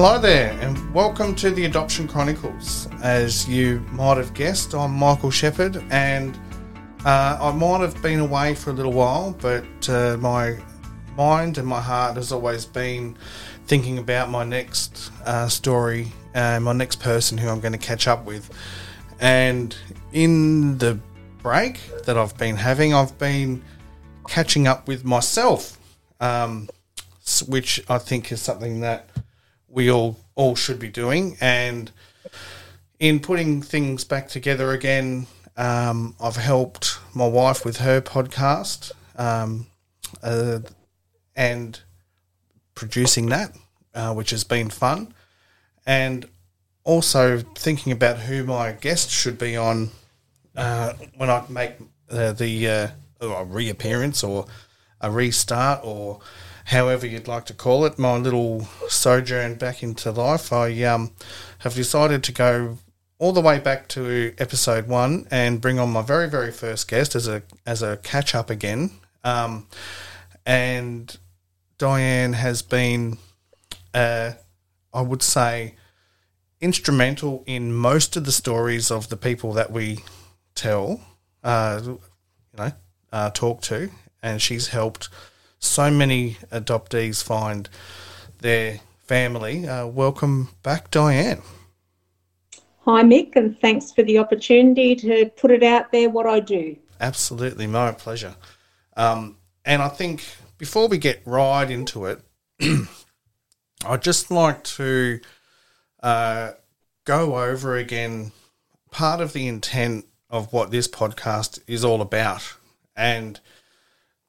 Hello there, and welcome to the Adoption Chronicles. As you might have guessed, I'm Michael Shepherd, and uh, I might have been away for a little while, but uh, my mind and my heart has always been thinking about my next uh, story and my next person who I'm going to catch up with. And in the break that I've been having, I've been catching up with myself, um, which I think is something that we all all should be doing. And in putting things back together again, um, I've helped my wife with her podcast um, uh, and producing that, uh, which has been fun. And also thinking about who my guest should be on uh, when I make uh, the uh, a reappearance or a restart or however you'd like to call it, my little sojourn back into life, I um, have decided to go all the way back to episode one and bring on my very very first guest as a as a catch up again. Um, and Diane has been, uh, I would say, instrumental in most of the stories of the people that we tell, uh, you know, uh, talk to, and she's helped so many adoptees find their family. Uh, welcome back, Diane. Hi, Mick, and thanks for the opportunity to put it out there what I do. Absolutely, my pleasure. Um, and I think before we get right into it, I'd just like to uh, go over again part of the intent of what this podcast is all about. And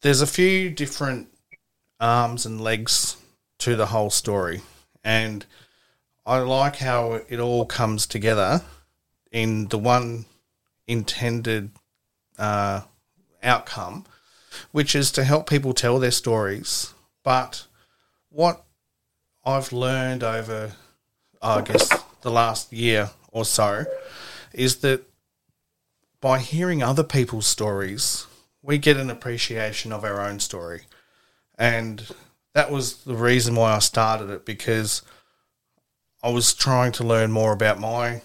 there's a few different arms and legs to the whole story. And I like how it all comes together in the one intended uh, outcome, which is to help people tell their stories. But what I've learned over, I guess, the last year or so is that by hearing other people's stories, we get an appreciation of our own story. And that was the reason why I started it because I was trying to learn more about my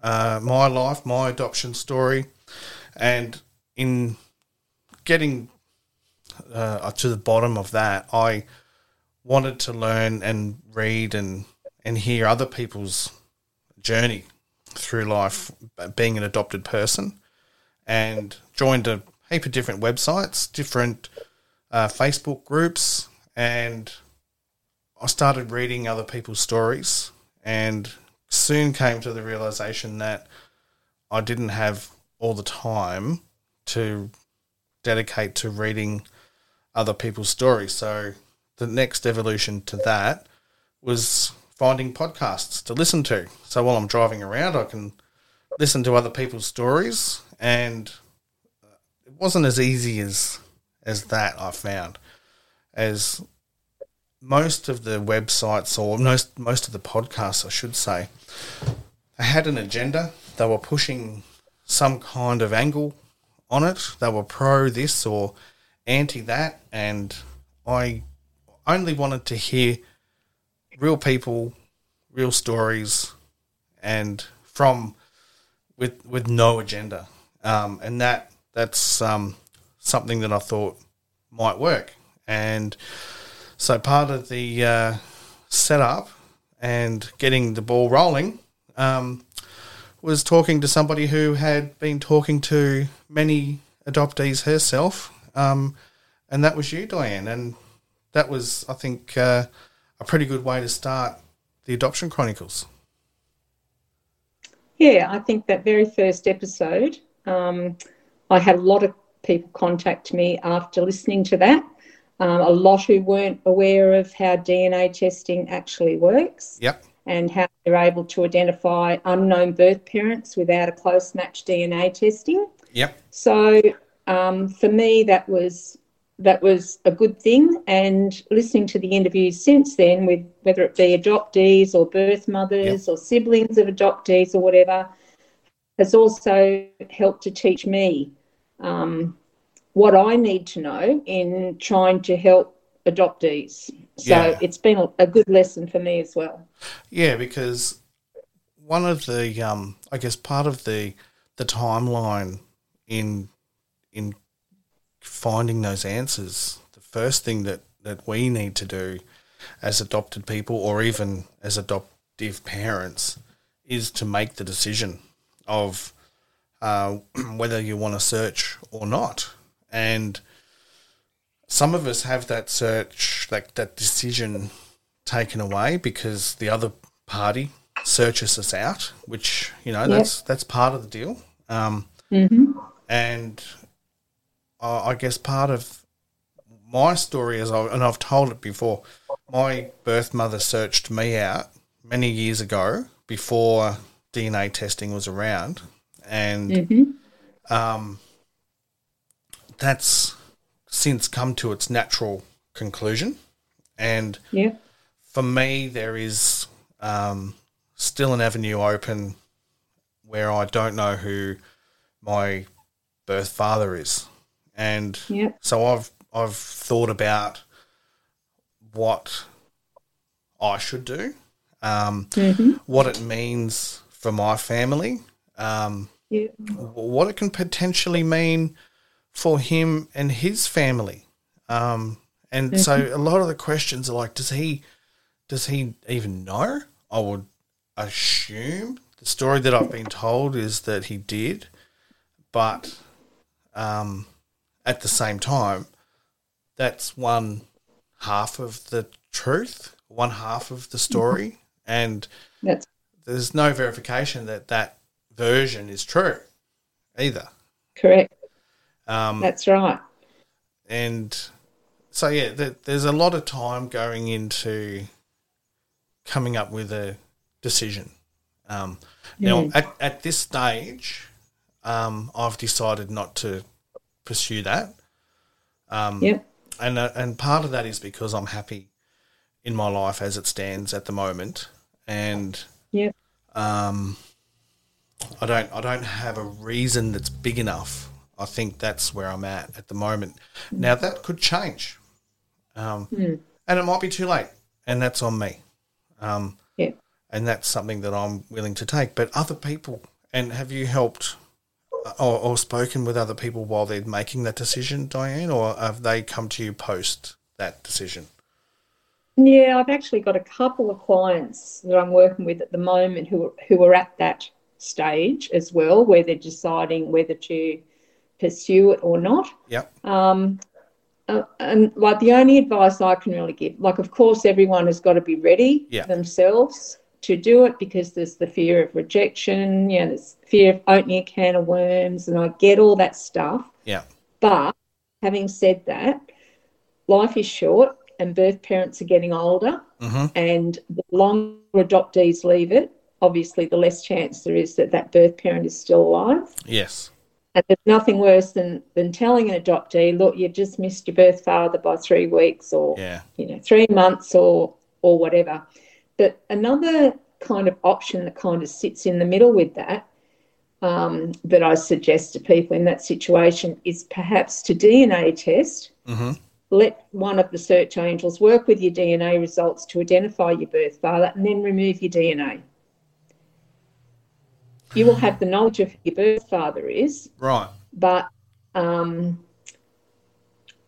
uh, my life, my adoption story, and in getting uh, to the bottom of that, I wanted to learn and read and and hear other people's journey through life, being an adopted person, and joined a heap of different websites, different uh, Facebook groups, and I started reading other people's stories and soon came to the realization that I didn't have all the time to dedicate to reading other people's stories. So the next evolution to that was finding podcasts to listen to. So while I'm driving around, I can listen to other people's stories, and it wasn't as easy as as that. I found as most of the websites or most most of the podcasts, I should say, they had an agenda. They were pushing some kind of angle on it. They were pro this or anti that, and I only wanted to hear real people, real stories, and from with with no agenda. Um, and that that's um, something that I thought might work. And so part of the uh, setup and getting the ball rolling um, was talking to somebody who had been talking to many adoptees herself, um, and that was you, Diane. And that was, I think, uh, a pretty good way to start the Adoption Chronicles. Yeah, I think that very first episode, um, I had a lot of people contact me after listening to that. Um, a lot who weren't aware of how DNA testing actually works. Yep. And how they're able to identify unknown birth parents without a close match DNA testing. Yep. So um, for me, that was that was a good thing. And listening to the interviews since then, with whether it be adoptees or birth mothers yep. or siblings of adoptees or whatever, has also helped to teach me um, what I need to know in trying to help adoptees. So yeah. it's been a, a, good lesson for me as well. Yeah, because one of the, um, I guess, part of the the timeline in in finding those answers, the first thing that, that we need to do as adopted people or even as adoptive parents is to make the decision of uh, whether you want to search or not. And some of us have that search, like that decision taken away because the other party searches us out, which, you know, yep. that's that's part of the deal. Um, mm-hmm. And uh, I guess part of my story is, I, and I've told it before, my birth mother searched me out many years ago before DNA testing was around, and mm-hmm. um, that's since come to its natural conclusion. And yeah. for me, there is um, still an avenue open where I don't know who my birth father is and yep. so I've I've thought about what I should do, um, mm-hmm. what it means for my family, um, yep. what it can potentially mean for him and his family, um, and mm-hmm. so a lot of the questions are like, does he does he even know? I would assume the story that I've been told is that he did, but um, at the same time, that's one half of the truth, one half of the story, mm-hmm. and that's- there's no verification that that version is true either. Correct. Um, that's right. And so, yeah, there's a lot of time going into coming up with a decision. Um, now, at, at this stage, um, I've decided not to pursue that. Um, yep. And uh, and part of that is because I'm happy in my life as it stands at the moment, and yep. um, I don't I don't have a reason that's big enough. I think that's where I'm at at the moment. Mm. Now that could change, um, mm. and it might be too late, and that's on me. Um, yeah. And that's something that I'm willing to take. But other people, and have you helped or, or spoken with other people while they're making that decision, Diane, or have they come to you post that decision? Yeah, I've actually got a couple of clients that I'm working with at the moment who who are at that stage as well, where they're deciding whether to pursue it or not. Yep. Um, uh, and like the only advice I can really give, like of course everyone has got to be ready themselves to do it because there's the fear of rejection, you know, there's fear of opening a can of worms, and I get all that stuff. Yeah. But having said that, life is short and birth parents are getting older, and the longer adoptees leave it, obviously, the less chance there is that that birth parent is still alive. Yes. And there's nothing worse than, than telling an adoptee, look, you've just missed your birth father by three weeks or Yeah. you know, three months or or whatever. But another kind of option that kind of sits in the middle with that, um, that I suggest to people in that situation is perhaps to DNA test. Let one of the search angels work with your DNA results to identify your birth father and then remove your DNA. You will have the knowledge of who your birth father is, Right. but um,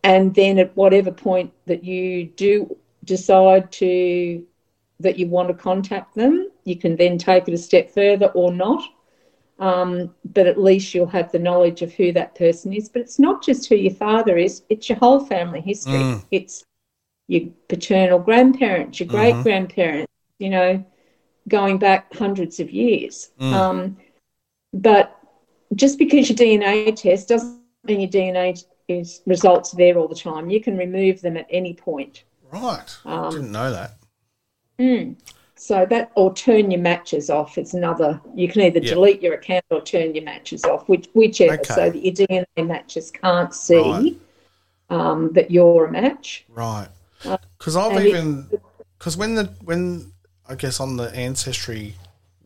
and then at whatever point that you do decide to that you want to contact them, you can then take it a step further or not. Um, but at least you'll have the knowledge of who that person is. But it's not just who your father is; it's your whole family history. It's your paternal grandparents, your great grandparents. You know, going back hundreds of years. Um, but just because your DNA test doesn't mean your DNA is results are there all the time. You can remove them at any point. Right. Um, Didn't know that. So that or turn your matches off. It's another. You can either Yeah. delete your account or turn your matches off, which whichever, Okay. so that your DNA matches can't see Right. um, that you're a match. Right. Because I've Uh, and even because when the when I guess on the ancestry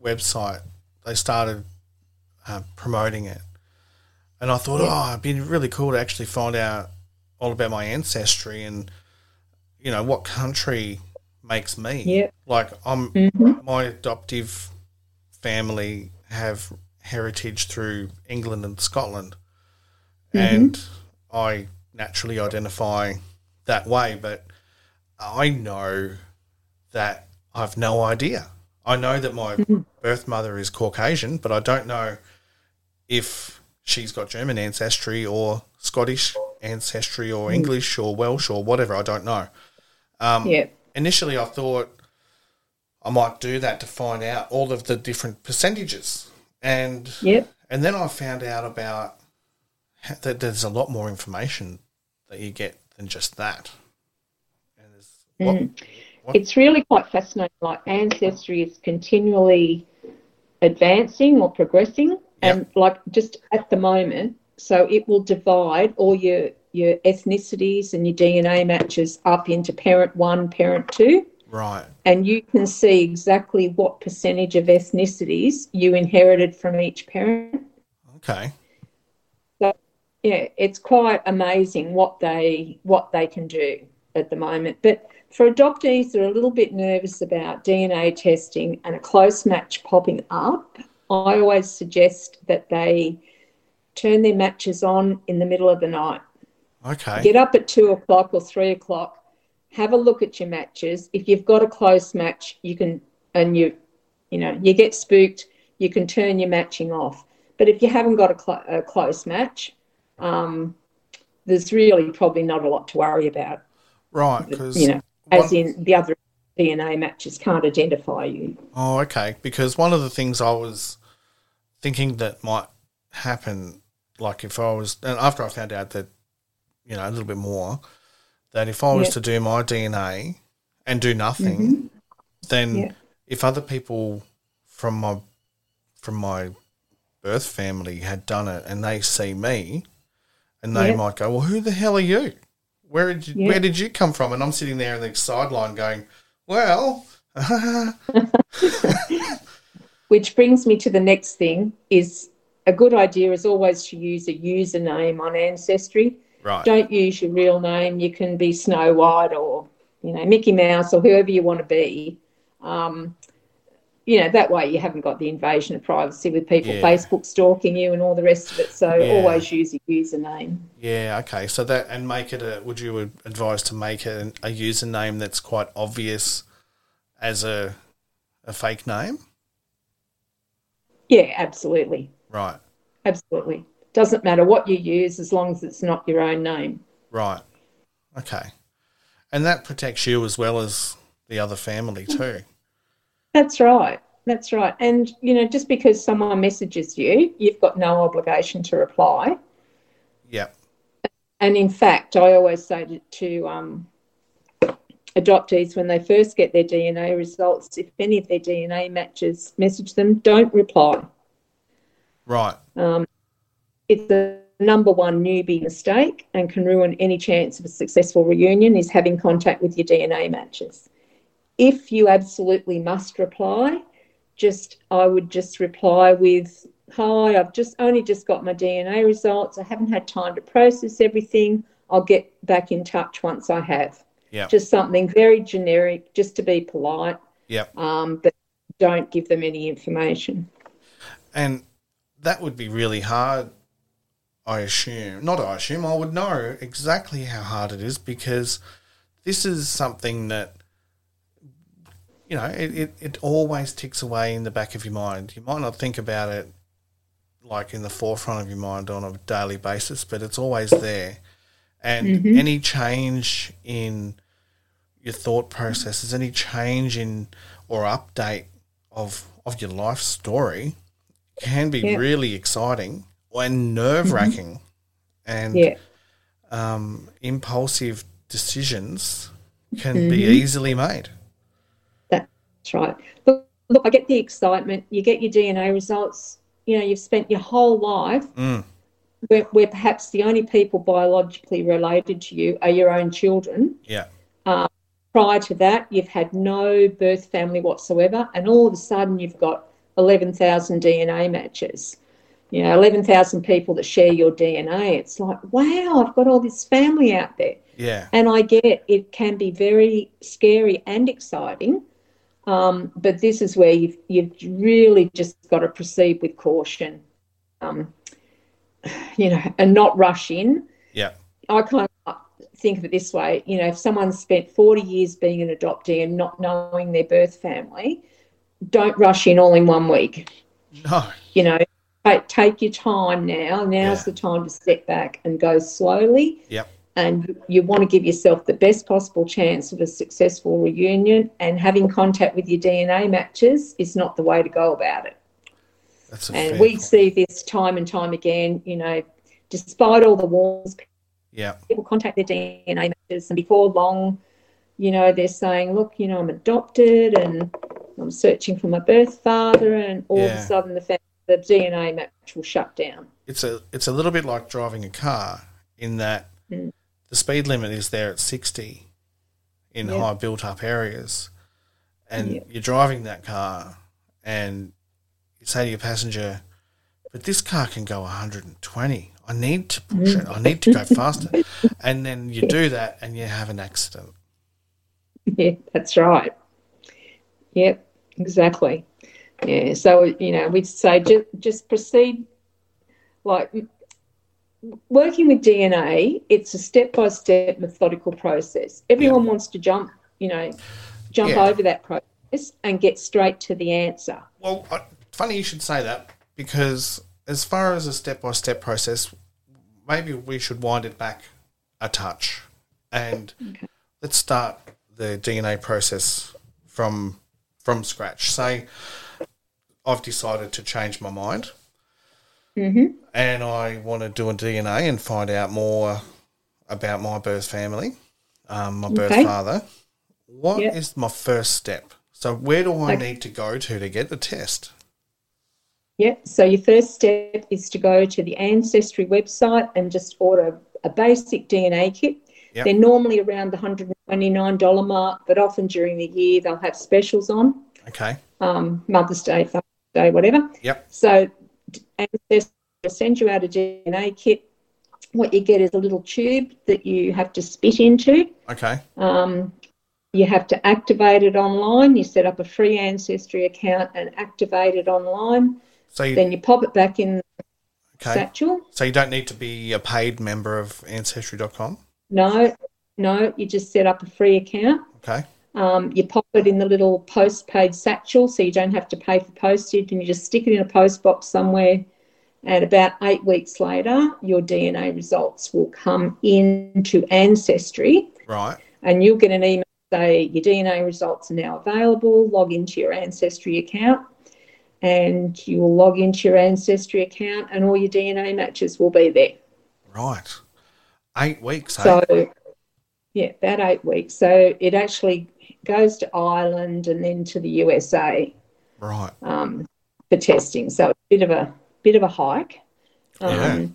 website they started uh, promoting it, and I thought, oh, it'd be really cool to actually find out all about my ancestry and you know what country makes me. Yeah. Like I'm mm-hmm. my adoptive family have heritage through England and Scotland, mm-hmm. and I naturally identify that way. But I know that I've no idea. I know that my mm-hmm. birth mother is Caucasian, but I don't know if she's got German ancestry or Scottish ancestry or English or Welsh or whatever. I don't know. Um, yeah. Initially, I thought I might do that to find out all of the different percentages, and Yep. and then I found out about that there's a lot more information that you get than just that. And there's what, mm. It's really quite fascinating. Like ancestry is continually advancing or progressing, and like just at the moment, so it will divide all your your ethnicities and your DNA matches up into parent one, parent two, right, and you can see exactly what percentage of ethnicities you inherited from each parent. okay, So, yeah, it's quite amazing what they what they can do at the moment. But for adoptees that are a little bit nervous about DNA testing and a close match popping up, I always suggest that they turn their matches on in the middle of the night. Okay, Get up at two o'clock or three o'clock, have a look at your matches. If you've got a close match, you can, and you, you know, you get spooked, you can turn your matching off. But if you haven't got a, cl- a close match, um, there's really probably not a lot to worry about. right, because You know, as in the other DNA matches can't identify you. Oh, okay. Because one of the things I was thinking that might happen, like if I was, and after I found out that, you know, a little bit more, that if I was Yeah. to do my DNA and do nothing, mm-hmm. then Yeah. if other people from my from my birth family had done it and they see me, and they Yeah. might go, "Well, who the hell are you? Where did you, where did you come from?" And I'm sitting there on the sideline going, "Well." Which brings me to the next thing is a good idea is always to use a username on Ancestry. Right. Don't use your real name. You can be Snow White or, you know, Mickey Mouse or whoever you want to be. Um, you know, that way you haven't got the invasion of privacy with people Yeah. Facebook stalking you and all the rest of it. So Yeah. always use a username. Yeah, okay. So that and make it a. Would you advise to make it a username that's quite obvious as a a fake name? Yeah, absolutely. Right, Absolutely. Doesn't matter what you use as long as it's not your own name. right. Okay, and that protects you as well as the other family too. That's right. That's right. And, you know, just because someone messages you, you've got no obligation to reply. Yep. and in fact, I always say to, to um, adoptees when they first get their DNA results, if any of their DNA matches message them, don't reply. Right. Um, it's the number one newbie mistake and can ruin any chance of a successful reunion is having contact with your DNA matches. If you absolutely must reply, just I would just reply with hi, I've just only just got my DNA results. I haven't had time to process everything. I'll get back in touch once I have. Yeah. Just something very generic, just to be polite. Yep. Um, but don't give them any information. And that would be really hard, I assume. Not I assume, I would know exactly how hard it is because this is something that, you know, it, it, it always ticks away in the back of your mind. You might not think about it like in the forefront of your mind on a daily basis, but it's always there. And mm-hmm. any change in your thought processes, any change in or update of of your life story can be Yeah. really exciting and nerve wracking and Yeah. um, impulsive decisions can be easily made. That's right. Look, look, I get the excitement. You get your DNA results. You know, you've spent your whole life Mm. where, where perhaps the only people biologically related to you are your own children. Yeah. Prior to that, you've had no birth family whatsoever, and all of a sudden you've got 11,000 DNA matches. You know, 11,000 people that share your DNA. It's like, wow, I've got all this family out there. Yeah. And I get it, can be very scary and exciting. Um, but this is where you've, you've really just got to proceed with caution, um, you know, and not rush in. Yeah. I kind of think of it this way you know, if someone's spent 40 years being an adoptee and not knowing their birth family, don't rush in all in one week. No. You know, take, take your time now. Now's Yeah. the time to step back and go slowly Yep. and you want to give yourself the best possible chance of a successful reunion and having contact with your DNA matches is not the way to go about it. That's a And we point. see this time and time again, you know, despite all the warnings, Yeah. people contact their DNA matches and before long, you know, they're saying, look, you know, I'm adopted and I'm searching for my birth father and all of a sudden the, fa- the DNA match will shut down. It's a it's a little bit like driving a car in that Mm. the speed limit is there at 60 in Yeah. high built up areas and Yeah. you're driving that car and you say to your passenger but this car can go 120 I need to push it I need to go faster and then you do that and you have an accident Yeah, that's right. Yep, exactly. Yeah, so you know, we'd say just just proceed like working with DNA. It's a step by step methodical process. Everyone wants to jump, you know, jump Yeah. over that process and get straight to the answer. Well, funny you should say that because as far as a step by step process, maybe we should wind it back a touch and let's start the DNA process from from scratch. Say I've decided to change my mind Mm-hmm. and I want to do a DNA and find out more about my birth family, um, my birth Okay. father. What is Yep. my first step? So where do I Okay. need to go to to get the test? Yep. So your first step is to go to the Ancestry website and just order a basic DNA kit. Yep. They're normally around the $129 mark, but often during the year they'll have specials on, Okay. um, Mother's Day, Day, whatever. Yep. So Ancestry will send you out a DNA kit. What you get is a little tube that you have to spit into. Okay. Um, you have to activate it online. You set up a free Ancestry account and activate it online. So you, Then you pop it back in okay. satchel. So you don't need to be a paid member of Ancestry.com. No, no, you just set up a free account. Okay. Um, you pop it in the little postpaid satchel so you don't have to pay for postage and you just stick it in a post box somewhere. And about eight weeks later, your DNA results will come into Ancestry Right. and you'll get an email say your DNA results are now available. Log into your Ancestry account and you will log into your Ancestry account and all your DNA matches will be there. Right. Eight weeks, eh? So, yeah, about eight weeks. So it actually goes to Ireland and then to the USA right. um, for testing. So a bit of a bit of a hike. Um, Yeah.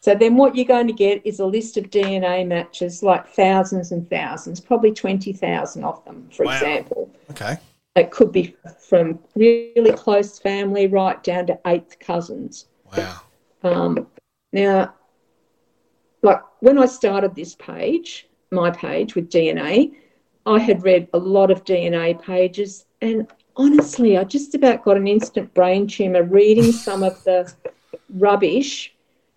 So then what you're going to get is a list of DNA matches, like thousands and thousands, probably 20,000 of them, for Wow. example. Okay. It could be from really close family right down to eighth cousins. Wow. Um, now, like when I started this page, my page with DNA, I had read a lot of DNA pages, and honestly, I just about got an instant brain tumor reading some of the rubbish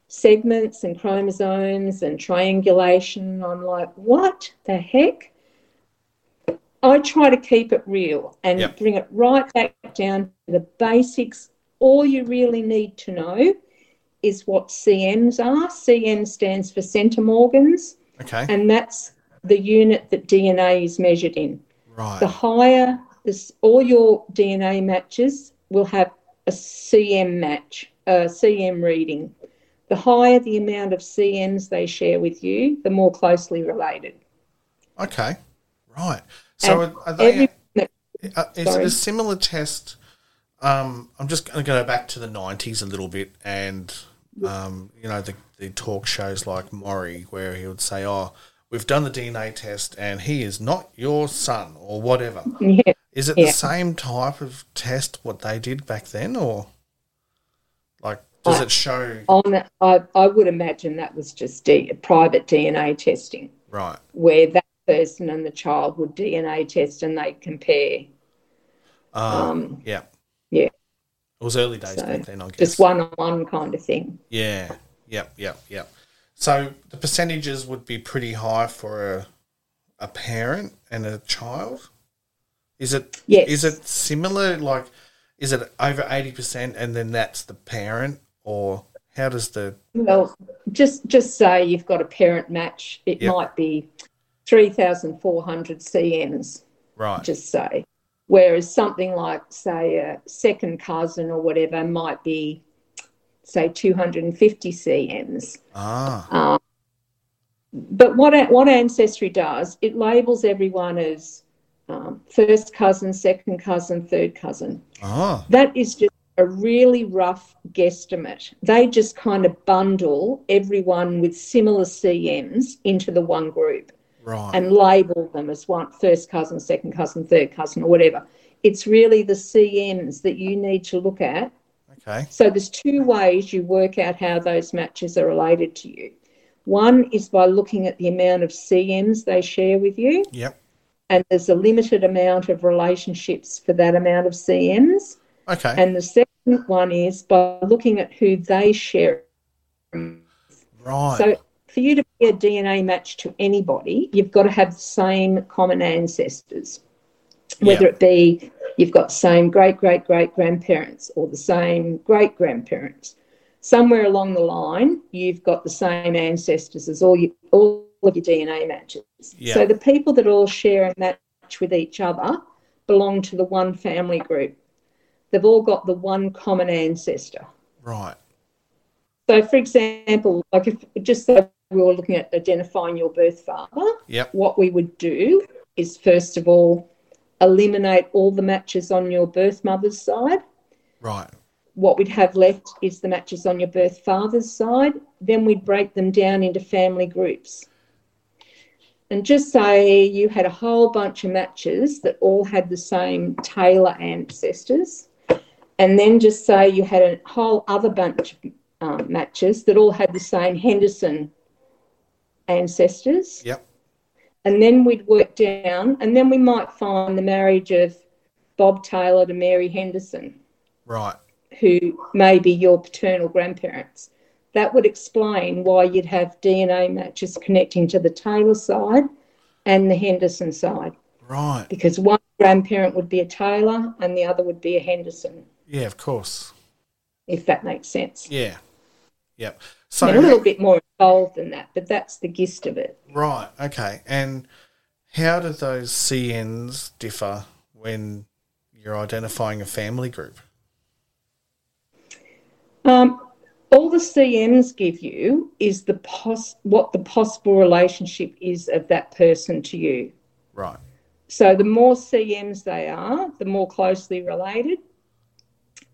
segments and chromosomes and triangulation. I'm like, what the heck? I try to keep it real and Yep. bring it right back down to the basics. All you really need to know is what CMs are. CM stands for centimorgans, Okay. and that's the unit that DNA is measured in. right. The higher this, all your DNA matches will have a CM match, a CM reading. The higher the amount of CMs they share with you, the more closely related. Okay. Right. So And are, are they? every- Uh, is it a similar test? Um, I'm just going to go back to the 90s a little bit, and um, you know the the talk shows like Maury, where he would say, "Oh, we've done the DNA test, and he is not your son, or whatever." Yeah. Is it Yeah. the same type of test what they did back then, or like does Uh, it show On I, I would imagine that was just D, private DNA testing, right? where that person and the child would DNA test and they compare. Um, yeah, Yeah, it was early days so back then, I guess. just one on one kind of thing. Yeah, yep, yep, yep. So the percentages would be pretty high for a a parent and a child. Is it? Yes. Is it similar? Like, is it over eighty percent, and then that's the parent, or how does the? Well, just just say you've got a parent match. It Yep. might be three thousand four hundred CMs. Right. Just say, whereas something like say a second cousin or whatever might be, say two hundred and fifty CMs. ah. But what what ancestry does, it labels everyone as um, first cousin, second cousin, third cousin. Ah. That is just a really rough guesstimate. They just kind of bundle everyone with similar CMs into the one group Right. and label them as one first cousin, second cousin, third cousin, or whatever. It's really the CMs that you need to look at. Okay. So there's two ways you work out how those matches are related to you. One is by looking at the amount of CMs they share with you, Yep. and there's a limited amount of relationships for that amount of CMs. Okay. And the second one is by looking at who they share. right. So for you to be a DNA match to anybody, you've got to have the same common ancestors, whether Yeah. it be you've got same great great great grandparents or the same great grandparents. Somewhere along the line, you've got the same ancestors as all you, all of your DNA matches. Yeah. So the people that all share and match with each other belong to the one family group. They've all got the one common ancestor. right. So, for example, like if just so we were looking at identifying your birth father, Yep. what we would do is first of all eliminate all the matches on your birth mother's side. Right. What we'd have left is the matches on your birth father's side. Then we'd break them down into family groups. And just say you had a whole bunch of matches that all had the same Taylor ancestors. And then just say you had a whole other bunch of um, matches that all had the same Henderson ancestors. Yep. And then we'd work down, and then we might find the marriage of Bob Taylor to Mary Henderson Right. who may be your paternal grandparents. That would explain why you'd have DNA matches connecting to the Taylor side and the Henderson side, Right. because one grandparent would be a Taylor and the other would be a Henderson, Yeah. Of course. if that makes sense. Yeah. Yep. Mean, a little bit more involved than that, but that's the gist of it. Right. Okay. And how do those CMs differ when you're identifying a family group? Um, all the CMs give you is the pos- what the possible relationship is of that person to you. Right. So the more CMs they are, the more closely related.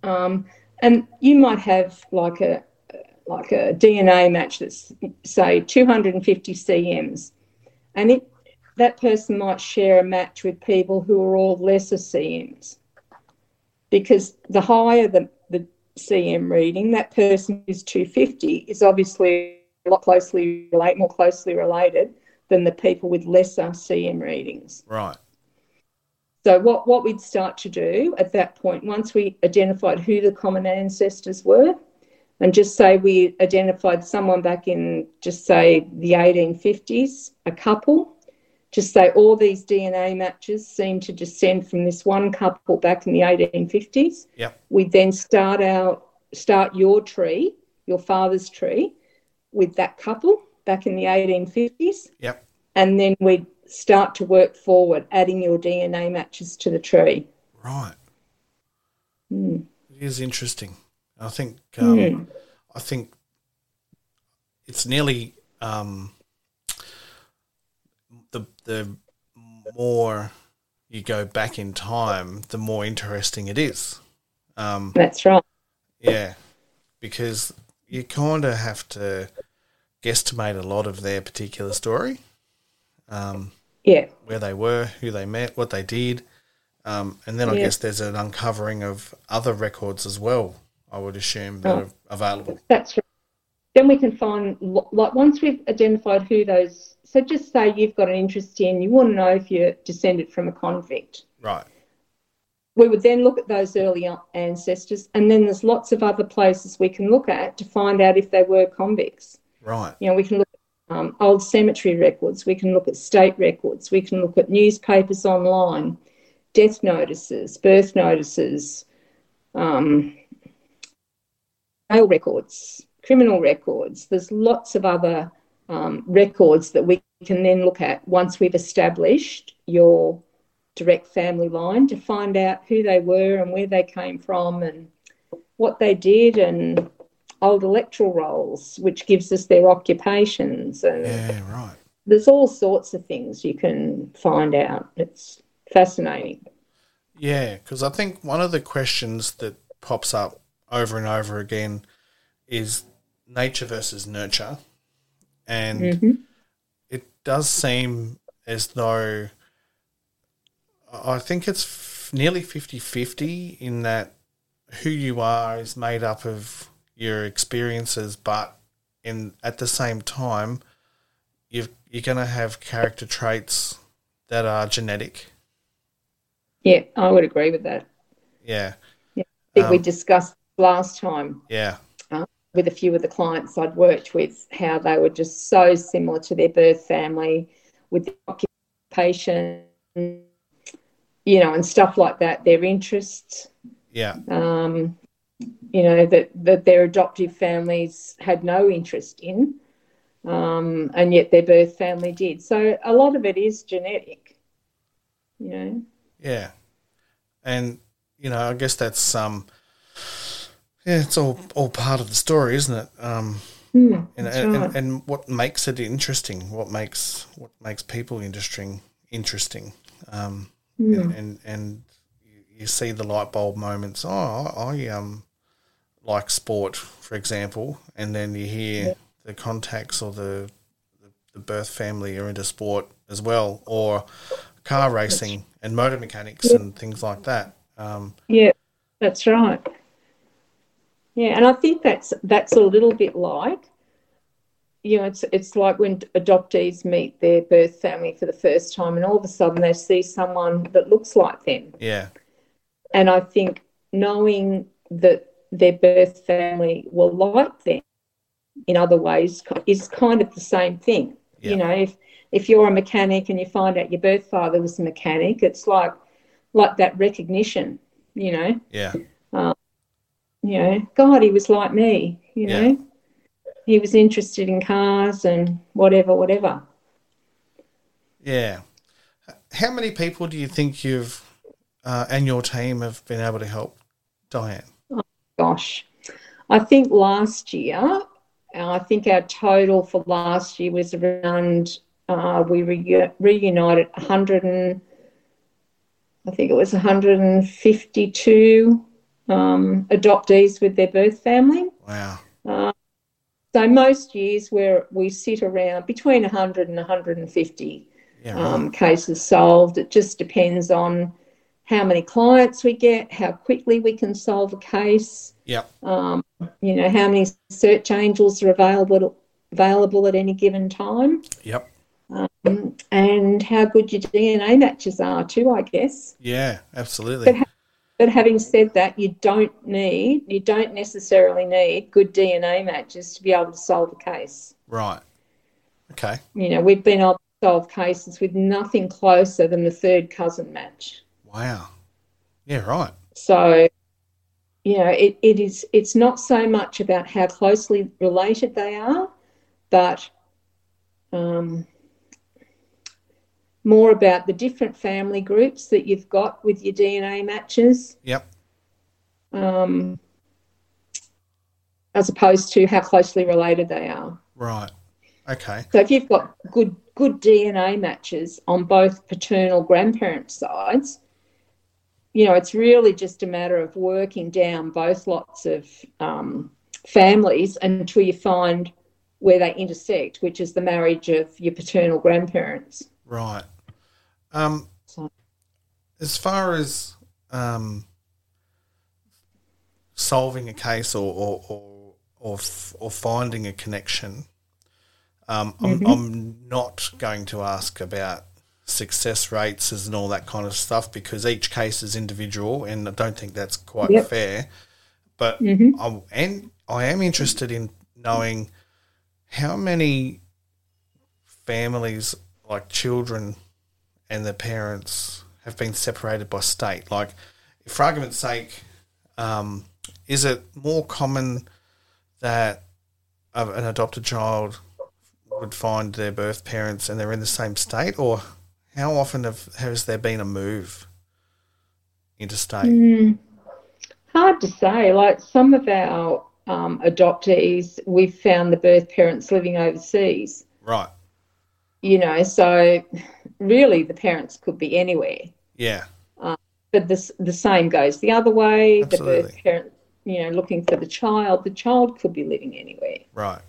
Um, and you might have like a like a DNA match that's say 250 CMs, and it, that person might share a match with people who are all lesser CMs, because the higher the, the CM reading, that person is 250 is obviously a lot closely relate more closely related than the people with lesser CM readings. Right. So what, what we'd start to do at that point, once we identified who the common ancestors were, and just say we identified someone back in, just say the 1850s, a couple, just say all these DNA matches seem to descend from this one couple back in the 1850s. Yep. We then start out, start your tree, your father's tree, with that couple back in the 1850s, Yep. and then we start to work forward, adding your DNA matches to the tree. Right. Hmm. It is interesting. I think um, I think it's nearly um, the the more you go back in time, the more interesting it is. Um, That's right. yeah, because you kind of have to guesstimate a lot of their particular story, um, Yeah. where they were, who they met, what they did, um, and then I Yeah. guess there's an uncovering of other records as well. I would assume that Oh. are available. That's right. Then we can find, like, once we've identified who those, so just say you've got an interest in, you want to know if you're descended from a convict. Right. We would then look at those early ancestors, and then there's lots of other places we can look at to find out if they were convicts. Right. You know, we can look at um, old cemetery records, we can look at state records, we can look at newspapers online, death notices, birth notices, um, mail records, criminal records. There's lots of other um, records that we can then look at once we've established your direct family line to find out who they were and where they came from and what they did and old electoral rolls, which gives us their occupations. And Yeah. Right. there's all sorts of things you can find out. It's fascinating. Yeah, because I think one of the questions that pops up over and over again is nature versus nurture. And Mhm. it does seem as though I think it's f- nearly 50 50 in that who you are is made up of your experiences, but in at the same time, you've, you're going to have character traits that are genetic. Yeah, I would agree with that. Yeah, yeah I think we Um, discussed last time yeah, with a few of the clients I'd worked with how they were just so similar to their birth family with the occupation, you know, and stuff like that, their interests, yeah, um, you know, that, that their adoptive families had no interest in, um, and yet their birth family did. So a lot of it is genetic, you know. yeah. And, you know, I guess that's, um, yeah, it's all, all part of the story, isn't it? Um, Mm, and, and, right. and, and what makes it interesting, what makes, what makes people interesting, interesting. Um, Hmm. and, and, and you, you see the light bulb moments. Oh, I, um, like sport, for example, and then you hear the contacts or the, the the birth family are into sport as well, or car racing and motor mechanics and things like that. Um, Yeah, that's right. Yeah, and I think that's that's a little bit like, you know, it's it's like when adoptees meet their birth family for the first time, and all of a sudden they see someone that looks like them. yeah, And I think knowing that their birth family will like them in other ways is kind of the same thing. Yeah. You know, if if you're a mechanic and you find out your birth father was a mechanic, it's like like that recognition. You know, yeah, um, you know, God, he was like me. You Yeah. know, he was interested in cars and whatever, whatever. yeah. How many people do you think you've uh, and your team have been able to help, Diane? Gosh, I think last year, I think our total for last year was around, uh, we re- reunited 100 and, I think it was 152 um, adoptees with their birth family. Wow. Uh, so most years where we sit around between 100 and 150 Yeah. um, cases solved. It just depends on how many clients we get, how quickly we can solve a case, Yep. um, you know, how many search angels are available available at any given time, Yep. um, and how good your DNA matches are too, I guess. Yeah. Absolutely. But But having said that, you don't need, you don't necessarily need good DNA matches to be able to solve a case. right. Okay. You know, we've been able to solve cases with nothing closer than the third cousin match. Wow. Yeah. Right. So, you know, it, it is it's not so much about how closely related they are, but um, more about the different family groups that you've got with your DNA matches, Yep. um, as opposed to how closely related they are. Right. Okay. So if you've got good good DNA matches on both paternal grandparent sides, you know it's really just a matter of working down both lots of um, families until you find where they intersect, which is the marriage of your paternal grandparents. Right. Um, as far as um, solving a case or or or or, f- or finding a connection, um, I'm, I'm not going to ask about success rates and all that kind of stuff because each case is individual, and I don't think that's quite Yep. fair. But I'm, and I am interested in knowing how many families, like children and their parents, have been separated by state. Like, for argument's sake, um, is it more common that an adopted child would find their birth parents and they're in the same state, or how often have, has there been a move interstate? Hard to say. Like some of our um, adoptees, we've found the birth parents living overseas. Right. You know, so really the parents could be anywhere. Yeah. Um, but the, the same goes the other way. Absolutely. The birth parent, you know, looking for the child, the child could be living anywhere. Right.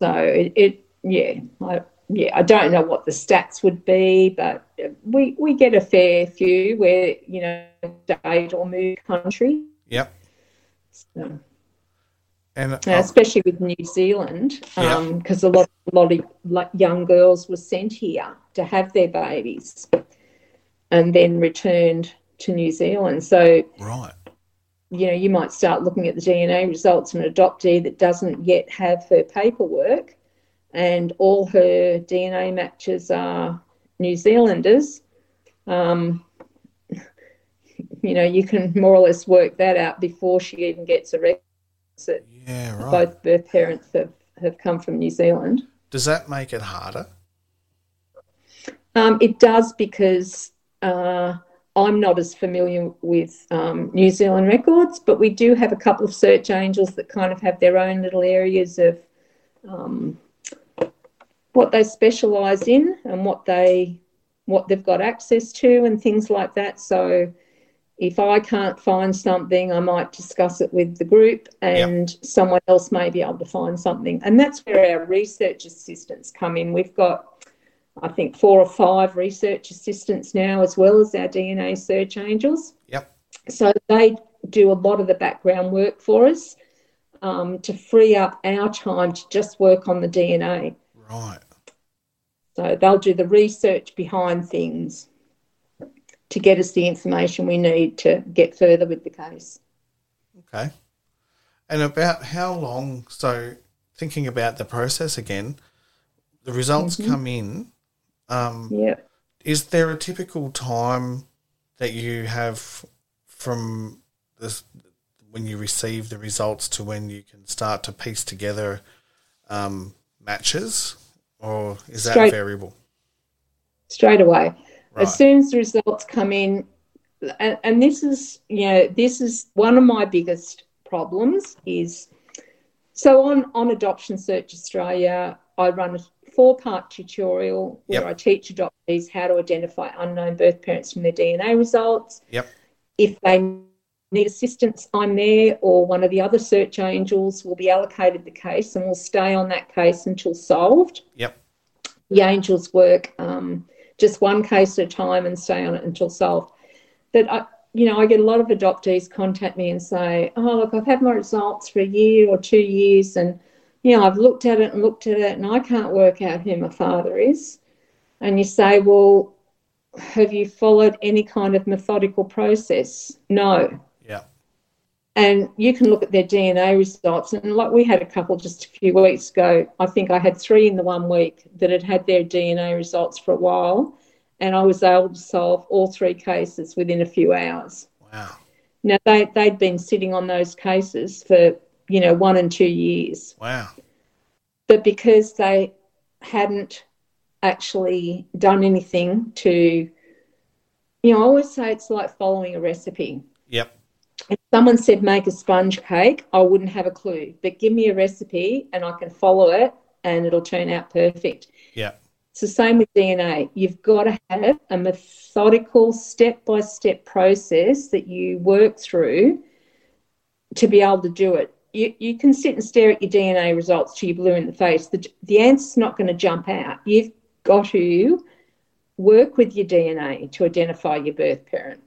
So it, it yeah, I, yeah, I don't know what the stats would be, but we we get a fair few where you know state or move country, Yep. so, And especially with New Zealand, Yeah. because a lot a lot of like, young girls were sent here to have their babies, and then returned to New Zealand. So right. you know, you might start looking at the DNA results of an adoptee that doesn't yet have her paperwork and all her DNA matches are New Zealanders. Um, you know, you can more or less work that out before she even gets arrested. That Yeah. Right. Both birth parents have, have come from New Zealand. Does that make it harder? Um, it does because uh, I'm not as familiar with um, New Zealand records, but we do have a couple of search angels that kind of have their own little areas of um, what they specialise in and what they what they've got access to and things like that. So if I can't find something, I might discuss it with the group, and someone else may be able to find something. And that's where our research assistants come in. We've got I think four or five research assistants now, as well as our DNA search angels. Yep. So they do a lot of the background work for us um, to free up our time to just work on the DNA. Right. So they'll do the research behind things to get us the information we need to get further with the case. Okay. And about how long? So, thinking about the process again, the results come in. Um, Yeah. is there a typical time that you have from this when you receive the results to when you can start to piece together um, matches, or is that Straight- variable? straight away. Right. As soon as the results come in, and, and this is, you know, this is one of my biggest problems is So on, on Adoption Search Australia, I run a four part tutorial where Yep. I teach adoptees how to identify unknown birth parents from their DNA results. Yep. If they need assistance, I'm there, or one of the other search angels will be allocated the case and will stay on that case until solved. Yep. The angels work um, just one case at a time and stay on it until solved. But I, you know, I get a lot of adoptees contact me and say, "Oh, look, I've had my results for a year or two years, and you know, I've looked at it and looked at it, and I can't work out who my father is." And you say, "Well, have you followed any kind of methodical process?" No. And you can look at their DNA results, and like we had a couple just a few weeks ago. I think I had three in the one week that had had their DNA results for a while, and I was able to solve all three cases within a few hours. Wow. Now they they'd been sitting on those cases for you know one and two years, Wow. but because they hadn't actually done anything to, you know, I always say it's like following a recipe. Yep. Someone said make a sponge cake, I wouldn't have a clue. But give me a recipe and I can follow it and it'll turn out perfect. Yeah. It's the same with DNA. You've got to have a methodical step by step process that you work through to be able to do it. You, you can sit and stare at your DNA results till you're blue in the face. The, the answer's not going to jump out. You've got to work with your DNA to identify your birth parent.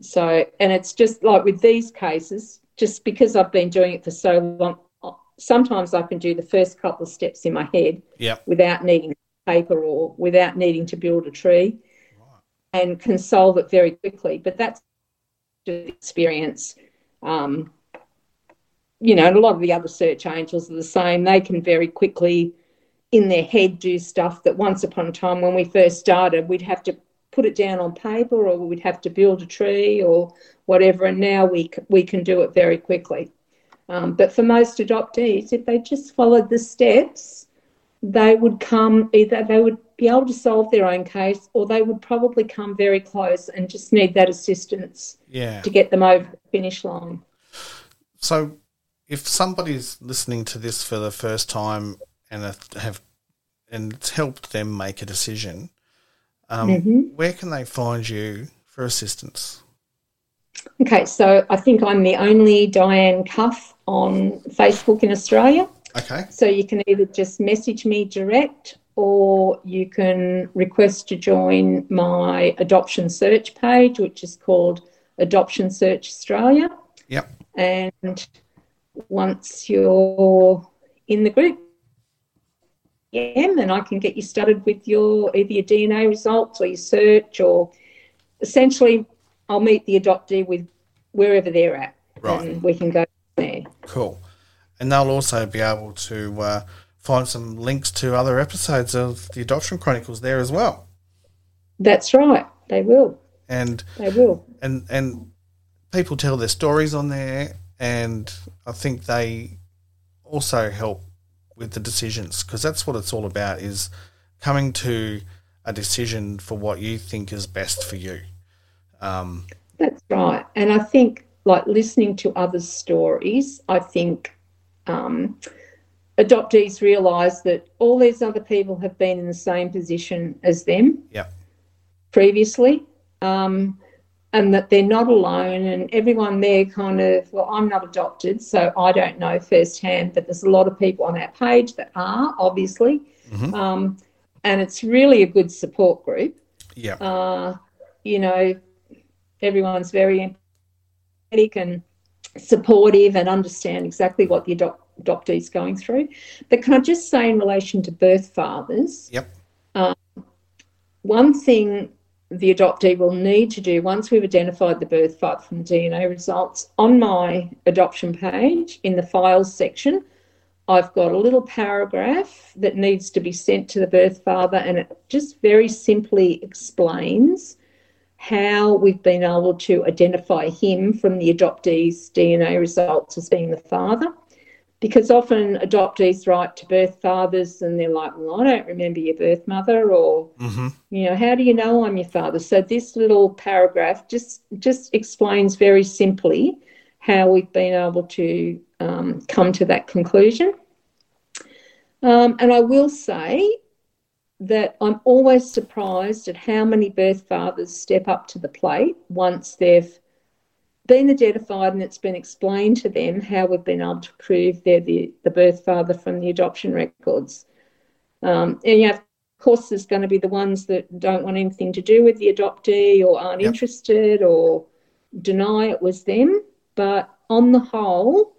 So, and it's just like with these cases, just because I've been doing it for so long, sometimes I can do the first couple of steps in my head Yep. without needing paper or without needing to build a tree and can solve it very quickly. But that's the experience. Um, you know, and a lot of the other search angels are the same. They can very quickly, in their head, do stuff that once upon a time when we first started, we'd have to put it down on paper or we'd have to build a tree or whatever. And now we, c- we can do it very quickly. Um, but for most adoptees, if they just followed the steps, they would come either they would be able to solve their own case or they would probably come very close and just need that assistance Yeah. to get them over the finish line. So, if somebody's listening to this for the first time and have and it's helped them make a decision, um, Mm-hmm. where can they find you for assistance? Okay, so I think I'm the only Diane Cuff on Facebook in Australia. Okay. So you can either just message me direct or you can request to join my adoption search page, which is called Adoption Search Australia. Yep. And once you're in the group, yeah, and I can get you started with your either your DNA results or your search, or essentially, I'll meet the adoptee with wherever they're at, Right. and we can go there. Cool. And they'll also be able to uh, find some links to other episodes of the Adoption Chronicles there as well. That's right, they will. And They will. and and people tell their stories on there, and I think they also help with the decisions because that's what it's all about is coming to a decision for what you think is best for you. Um, That's right. And I think, like listening to others' stories, I think um, adoptees realise that all these other people have been in the same position as them yeah, previously, um, and that they're not alone. And everyone there kind of, well, I'm not adopted, so I don't know firsthand, but there's a lot of people on our page that are, obviously. Um, and it's really a good support group yeah, uh, you know, everyone's very empathetic and supportive and understand exactly what the adop- adoptee is going through. But can I just say, in relation to birth fathers, yep, one thing the adoptee will need to do once we've identified the birth father from the DNA results on my adoption page in the files section. I've got a little paragraph that needs to be sent to the birth father, and it just very simply explains how we've been able to identify him from the adoptee's DNA results as being the father. Because often adoptees write to birth fathers and they're like, Well, I don't remember your birth mother, or, you know, how do you know I'm your father? So this little paragraph just just explains very simply how we've been able to um, come to that conclusion. Um, and I will say that I'm always surprised at how many birth fathers step up to the plate once they've been identified and it's been explained to them how we've been able to prove they're the, the birth father from the adoption records. Um, and have, of course, there's going to be the ones that don't want anything to do with the adoptee or aren't yep. interested or deny it was them. But on the whole,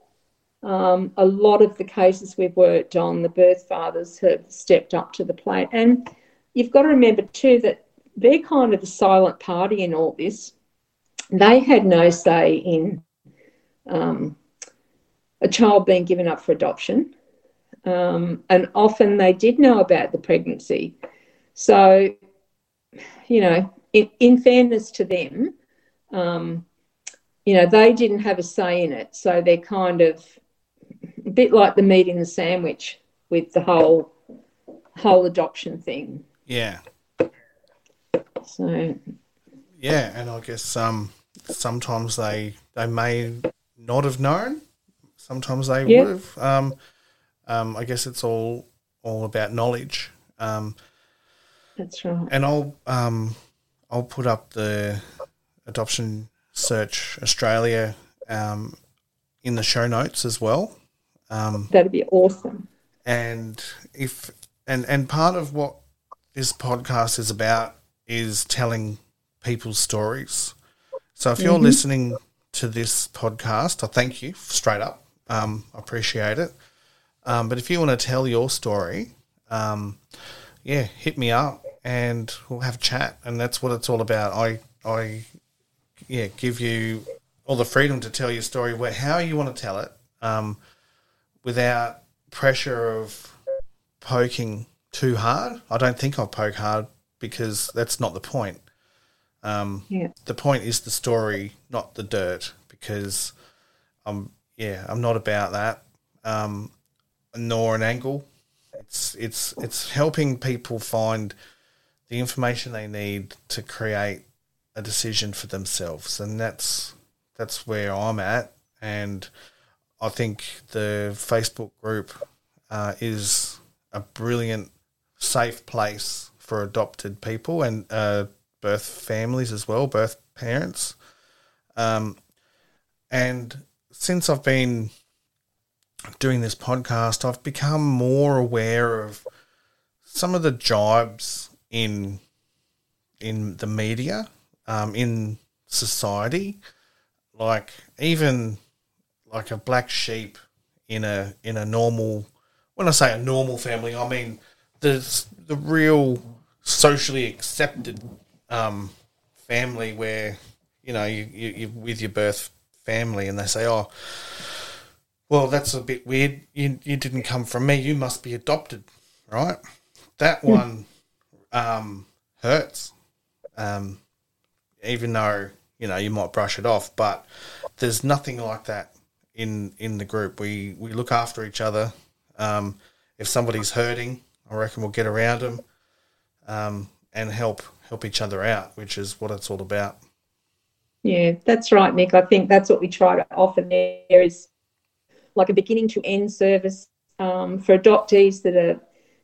um, a lot of the cases we've worked on, the birth fathers have stepped up to the plate. And you've got to remember too that they're kind of the silent party in all this. They had no say in um, a child being given up for adoption. Um, and often they did know about the pregnancy. So, you know, in, in fairness to them, um, you know, they didn't have a say in it. So they're kind of a bit like the meat in the sandwich with the whole whole adoption thing. Yeah. So. Yeah, and I guess um, sometimes they they may not have known. Sometimes they would have. Um, um, I guess it's all all about knowledge. Um, That's right. And I'll um, I'll put up the adoption search Australia um, in the show notes as well. Um, That'd be awesome. And if and and part of what this podcast is about is telling people's stories. So if you're mm-hmm. listening to this podcast, I thank you straight up. Um, I appreciate it. Um, but if you want to tell your story, um, yeah, hit me up and we'll have a chat. And that's what it's all about. I, I, yeah, give you all the freedom to tell your story where how you want to tell it. Um, without pressure of poking too hard. I don't think I'll poke hard because that's not the point. Um, yeah. The point is the story, not the dirt, because I'm yeah I'm not about that. Um, nor an angle. It's it's it's helping people find the information they need to create a decision for themselves, and that's that's where I'm at. And I think the Facebook group uh, is a brilliant, safe place for adopted people and uh, birth families as well, birth parents. Um, and since I've been doing this podcast, I've become more aware of some of the jibes in in the media, um, in society, like even like a black sheep in a in a normal. When I say a normal family, I mean the the real socially accepted um, family where you know you, you you with your birth family, and they say, "Oh, well, that's a bit weird. You you didn't come from me. You must be adopted, right?" That hmm. one um, hurts, um, even though you know you might brush it off, but there's nothing like that in in the group. We we look after each other. Um, if somebody's hurting, I reckon we'll get around them um, and help help each other out, which is what it's all about. Yeah, that's right, Mick. I think that's what we try to offer there is like a beginning to end service um, for adoptees that are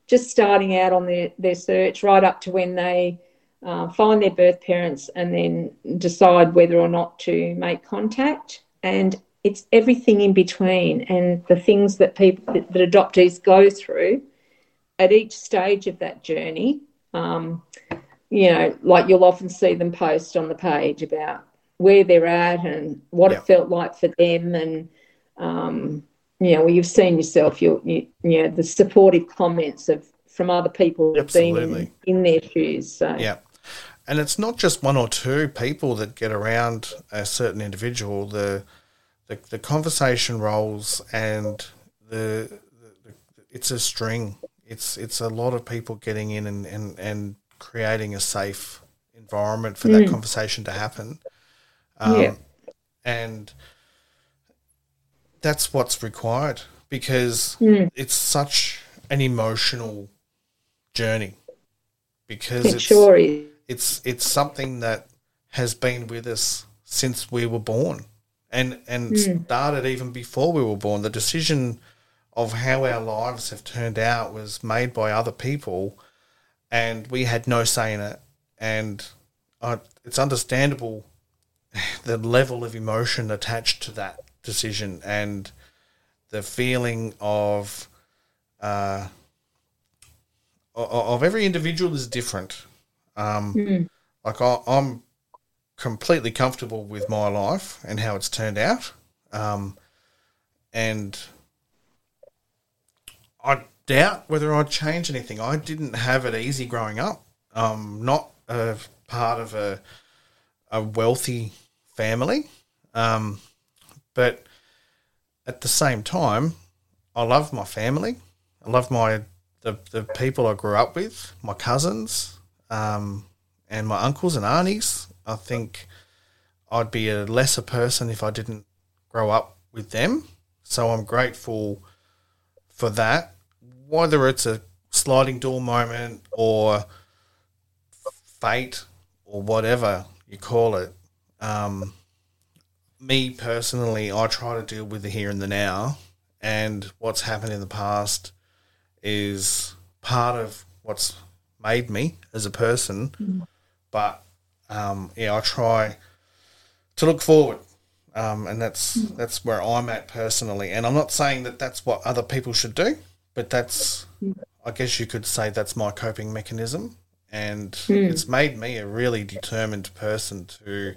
just starting out on their, their search, right up to when they uh, find their birth parents and then decide whether or not to make contact. And it's everything in between and the things that people that, adoptees go through at each stage of that journey. Um, you know, like you'll often see them post on the page about where they're at and what yeah. it felt like for them, and um, you know, well, you've seen yourself, you, you, you know, the supportive comments of from other people have been in, in their shoes. So yeah. And it's not just one or two people that get around a certain individual. The the, the conversation rolls and the, the, it's a string. It's it's a lot of people getting in and, and, and creating a safe environment for mm. that conversation to happen. Um, yeah. And that's what's required because mm. it's such an emotional journey because it it's, sure is. it's it's something that has been with us since we were born and and started even before we were born. The decision of how our lives have turned out was made by other people, and we had no say in it. And uh, it's understandable the level of emotion attached to that decision and the feeling of uh, of every individual is different. Um, Like I, I'm completely comfortable with my life and how it's turned out, um, and I doubt whether I'd change anything. I didn't have it easy growing up. Um, not a part of a a wealthy family, um, but at the same time, I love my family. I love my the, the people I grew up with, my cousins, um, and my uncles and aunties. I think I'd be a lesser person if I didn't grow up with them. So I'm grateful for that. Whether it's a sliding door moment or fate or whatever you call it, um, me personally, I try to deal with the here and the now, and what's happened in the past is part of what's made me as a person. But um, yeah, I try to look forward, um, and that's that's where I'm at personally. And I'm not saying that that's what other people should do, but that's I guess you could say that's my coping mechanism, and it's made me a really determined person to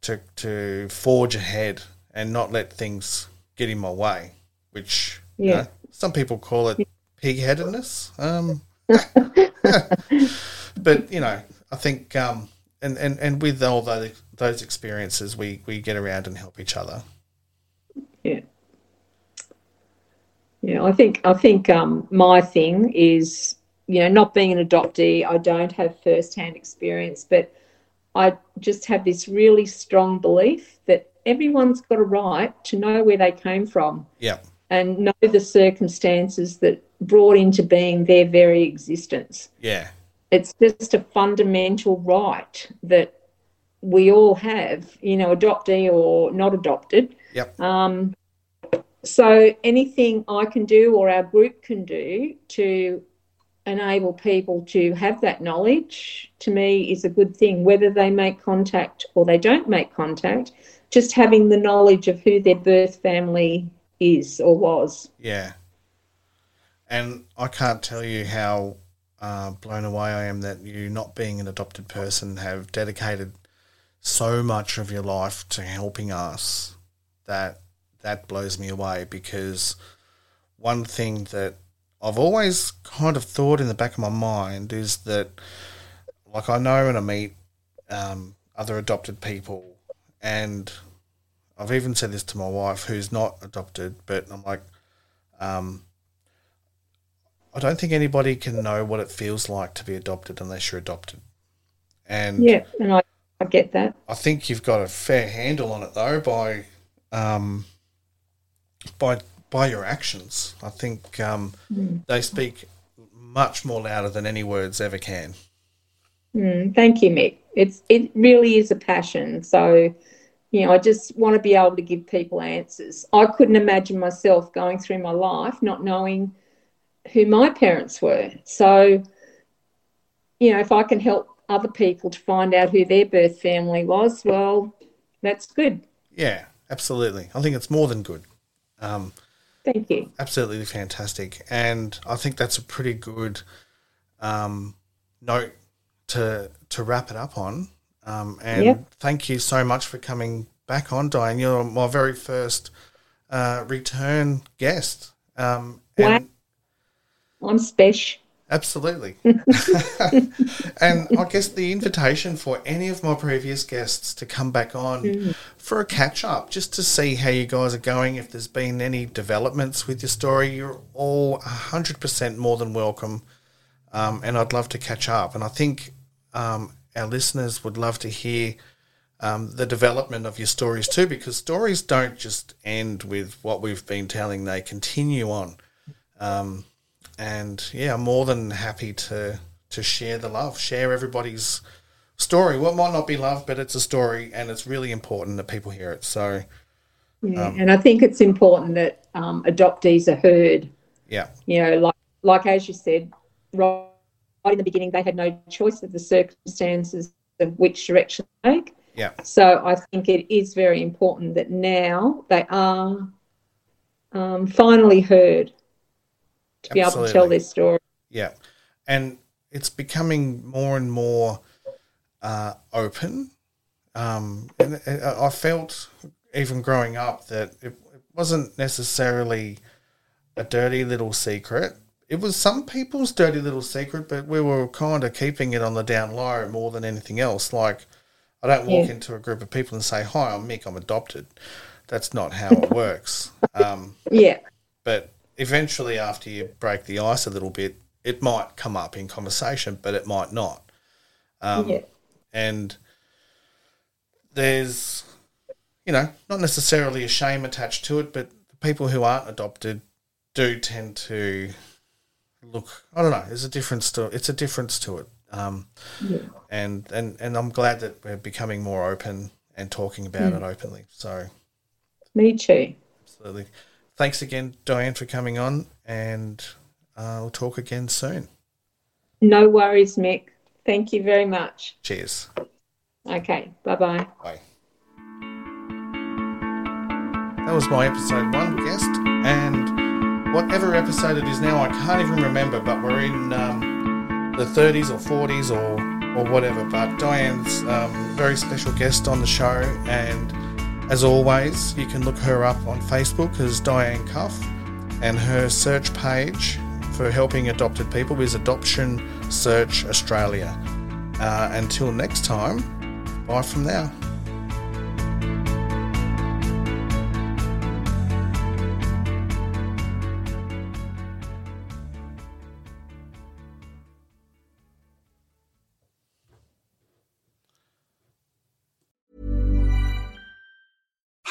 to to forge ahead and not let things get in my way, which you Yeah. know, some people call it pig-headedness. Um, but you know, I think um, and, and, and with all those those experiences, we, we get around and help each other. Yeah. Yeah, I think I think um, my thing is, you know, not being an adoptee, I don't have first-hand experience, but I just have this really strong belief that everyone's got a right to know where they came from Yeah, and know the circumstances that brought into being their very existence. yeah, It's just a fundamental right that we all have, you know, adoptee or not adopted. yep, Um, so anything I can do or our group can do to enable people to have that knowledge to me is a good thing whether they make contact or they don't make contact just having the knowledge of who their birth family is or was yeah. And I can't tell you how uh, blown away I am that you, not being an adopted person, have dedicated so much of your life to helping us. That that blows me away because one thing that I've always kind of thought in the back of my mind is that, like, I know when I meet um, other adopted people, and I've even said this to my wife, who's not adopted, but I'm like, um, I don't think anybody can know what it feels like to be adopted unless you're adopted. And yeah and I, I get that I think you've got a fair handle on it though by um, by by your actions. I think um, they speak much more louder than any words ever can. Mm, thank you mick it's it really is a passion so you know i just want to be able to give people answers i couldn't imagine myself going through my life not knowing who my parents were so you know if i can help other people to find out who their birth family was well that's good Yeah, absolutely. I think it's more than good. Um, thank you absolutely fantastic, and I think that's a pretty good um, note to to wrap it up on. Um, and Yeah. thank you so much for coming back on, Diane. You're my very first uh, return guest. Um, and i'm special Absolutely. and I guess the invitation for any of my previous guests to come back on for a catch up, just to see how you guys are going, if there's been any developments with your story, you're all 100% more than welcome. Um, and I'd love to catch up. And I think um, our listeners would love to hear um, the development of your stories too, because stories don't just end with what we've been telling, they continue on. And yeah, I'm more than happy to to share the love, share everybody's story. What might not be love, but it's a story, and it's really important that people hear it. So Yeah, um, and I think it's important that um, adoptees are heard. Yeah. You know, like like as you said, right in the beginning, they had no choice of the circumstances of which direction to take. Yeah. So I think it is very important that now they are um, finally heard to Absolutely. be able to tell their story. Yeah, and it's becoming more and more uh, open. Um, and I felt even growing up that it, it wasn't necessarily a dirty little secret. It was some people's dirty little secret, but we were kind of keeping it on the down low more than anything else. Like, I don't walk yeah. into a group of people and say, "Hi, I'm Mick. I'm adopted." That's not how it works. Um, yeah. But eventually, after you break the ice a little bit, it might come up in conversation, but it might not. Um, yeah. And there's you know, not necessarily a shame attached to it, but the people who aren't adopted do tend to look. I don't know. There's a difference to it's a difference to it. Um, yeah. And and and I'm glad that we're becoming more open and talking about mm. it openly. So, me too. Absolutely. Thanks again, Diane, for coming on, and uh, we'll talk again soon. No worries, Mick. Thank you very much. Cheers. Okay. Bye-bye. Bye. That was my episode one guest, and whatever episode it is now, I can't even remember. But we're in um, the 30s or 40s or or whatever. But Diane's um, very special guest on the show, and as always, you can look her up on Facebook as Diane Cuff, and her search page for helping adopted people is Adoption Search Australia. Uh, until next time, bye from now.